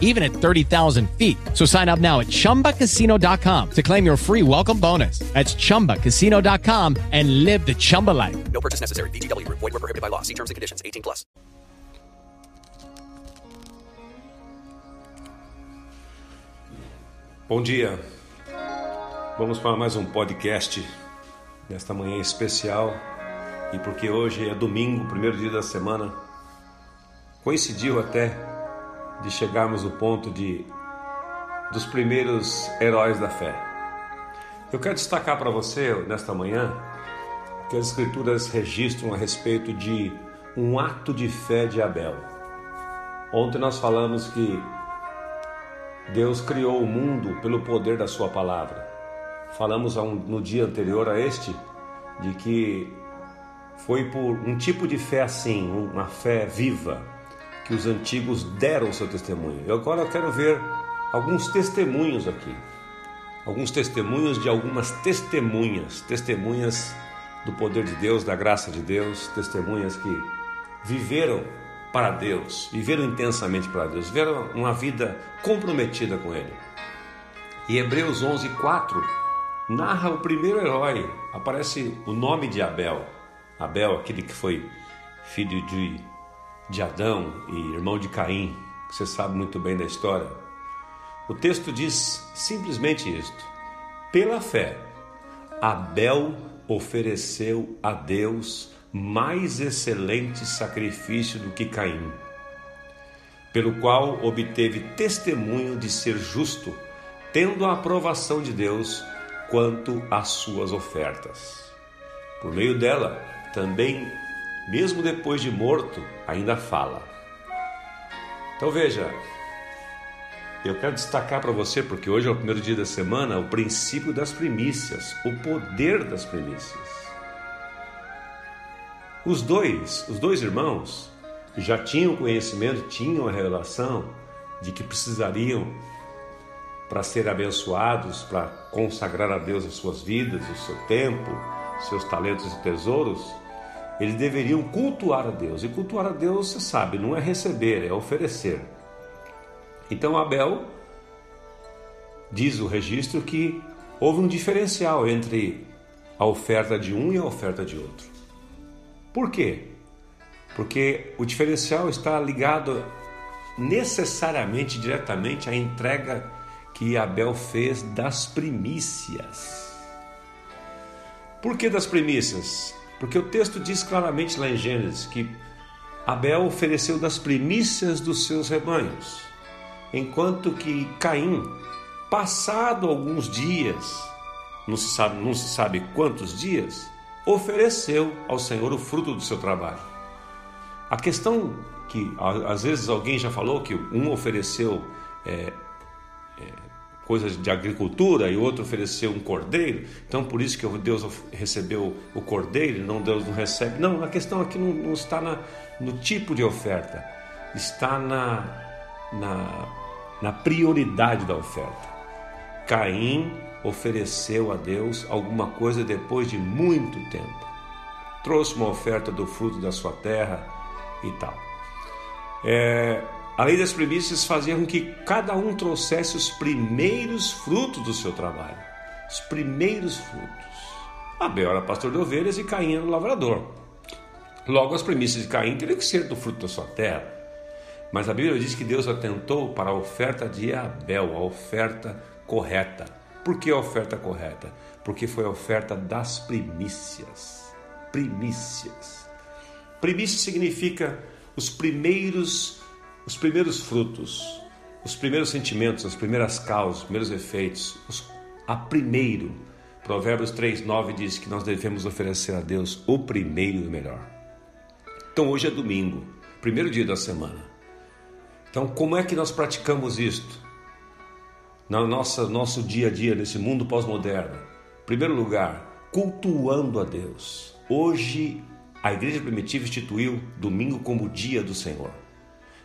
even at 30,000 feet. So sign up now at chumbacasino.com to claim your free welcome bonus. That's chumbacasino.com and live the Chumba life. No purchase necessary. VGW Group. Void were prohibited by law. See terms and conditions. 18 plus. Bom dia. Vamos para mais um podcast nesta manhã especial e porque hoje é domingo, primeiro dia da semana, coincidiu até de chegarmos no ponto de dos primeiros heróis da fé. Eu quero destacar para você nesta manhã que as escrituras registram a respeito de um ato de fé de Abel. Ontem nós falamos que Deus criou o mundo pelo poder da Sua palavra. Falamos no dia anterior a este de que foi por um tipo de fé assim, uma fé viva, que os antigos deram o seu testemunho. E agora eu quero ver alguns testemunhos aqui. Alguns testemunhos de algumas testemunhas, testemunhas do poder de Deus, da graça de Deus, testemunhas que viveram para Deus, viveram intensamente para Deus, viveram uma vida comprometida com Ele. E Hebreus 11, 4 narra o primeiro herói, aparece o nome de Abel. Abel, aquele que foi filho de, de Adão e irmão de Caim, que você sabe muito bem da história. O texto diz simplesmente isto: pela fé, Abel ofereceu a Deus mais excelente sacrifício do que Caim, pelo qual obteve testemunho de ser justo, tendo a aprovação de Deus quanto às suas ofertas. Por meio dela, também, mesmo depois de morto, ainda fala. Então veja, eu quero destacar para você, porque hoje é o primeiro dia da semana, o princípio das primícias, o poder das primícias. Os dois, os dois irmãos, já tinham conhecimento, tinham a revelação de que precisariam para ser abençoados, para consagrar a Deus as suas vidas, o seu tempo, seus talentos e tesouros, eles deveriam cultuar a Deus. E cultuar a Deus, você sabe, não é receber, é oferecer. Então Abel diz o registro que houve um diferencial entre a oferta de um e a oferta de outro. Por quê? Porque o diferencial está ligado necessariamente, diretamente à entrega que Abel fez das primícias. Por que das primícias? Porque o texto diz claramente lá em Gênesis que Abel ofereceu das primícias dos seus rebanhos, enquanto que Caim, passado alguns dias, não se sabe, não se sabe quantos dias, ofereceu ao Senhor o fruto do seu trabalho. A questão que às vezes alguém já falou que um ofereceu é, é, coisas de agricultura e outro ofereceu um cordeiro, então por isso que Deus recebeu o cordeiro não Deus não recebe. Não, a questão aqui não, não está na, no tipo de oferta, está na, na, na prioridade da oferta. Caim ofereceu a Deus alguma coisa depois de muito tempo. Trouxe uma oferta do fruto da sua terra e tal. É, a lei das primícias fazia com que cada um trouxesse os primeiros frutos do seu trabalho. Os primeiros frutos. Abel era pastor de ovelhas e Caim era lavrador. Logo, as primícias de Caim teriam que ser do fruto da sua terra. Mas a Bíblia diz que Deus atentou para a oferta de Abel, a oferta correta. Por que a oferta correta? Porque foi a oferta das primícias. Primícias. Primícia significa os primeiros os primeiros frutos, os primeiros sentimentos, as primeiras causas, os primeiros efeitos, os, a primeiro. Provérbios 3,9 diz que nós devemos oferecer a Deus o primeiro e o melhor. Então hoje é domingo, primeiro dia da semana. Então, como é que nós praticamos isto? No nosso, nosso dia a dia, nesse mundo pós-moderno. Em primeiro lugar, cultuando a Deus. Hoje a igreja primitiva instituiu domingo como dia do Senhor.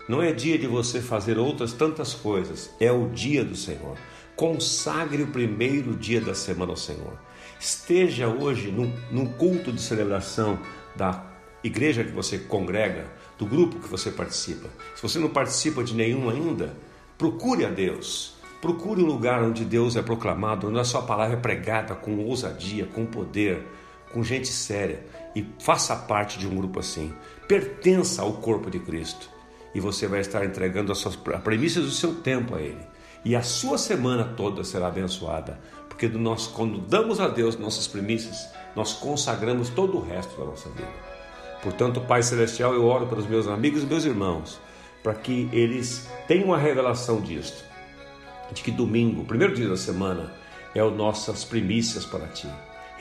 Não é dia de você fazer outras tantas coisas, é o dia do Senhor. Consagre o primeiro dia da semana ao Senhor. Esteja hoje num, num culto de celebração da igreja que você congrega, do grupo que você participa. Se você não participa de nenhum ainda, procure a Deus. Procure um lugar onde Deus é proclamado, onde a sua palavra é pregada com ousadia, com poder, com gente séria e faça parte de um grupo assim. Pertença ao corpo de Cristo e você vai estar entregando as suas premissas do seu tempo a Ele. E a sua semana toda será abençoada, porque nós, quando damos a Deus nossas premissas, nós consagramos todo o resto da nossa vida. Portanto, Pai Celestial, eu oro pelos meus amigos e meus irmãos, para que eles tenham a revelação disto, de que domingo, primeiro dia da semana, é o nossas primícias para Ti.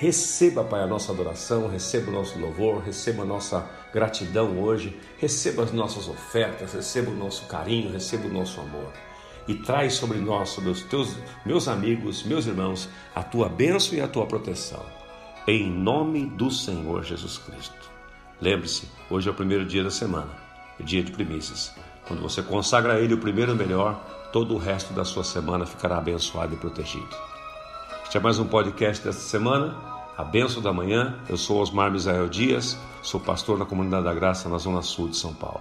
Receba, Pai, a nossa adoração, receba o nosso louvor, receba a nossa gratidão hoje, receba as nossas ofertas, receba o nosso carinho, receba o nosso amor. E traz sobre nós, sobre os teus, meus amigos, meus irmãos, a tua bênção e a tua proteção. Em nome do Senhor Jesus Cristo. Lembre-se, hoje é o primeiro dia da semana, o dia de primícias. Quando você consagra a Ele o primeiro melhor, todo o resto da sua semana ficará abençoado e protegido. Este é mais um podcast desta semana, a Benção da Manhã. Eu sou Osmar Misael Dias, sou pastor na Comunidade da Graça na Zona Sul de São Paulo.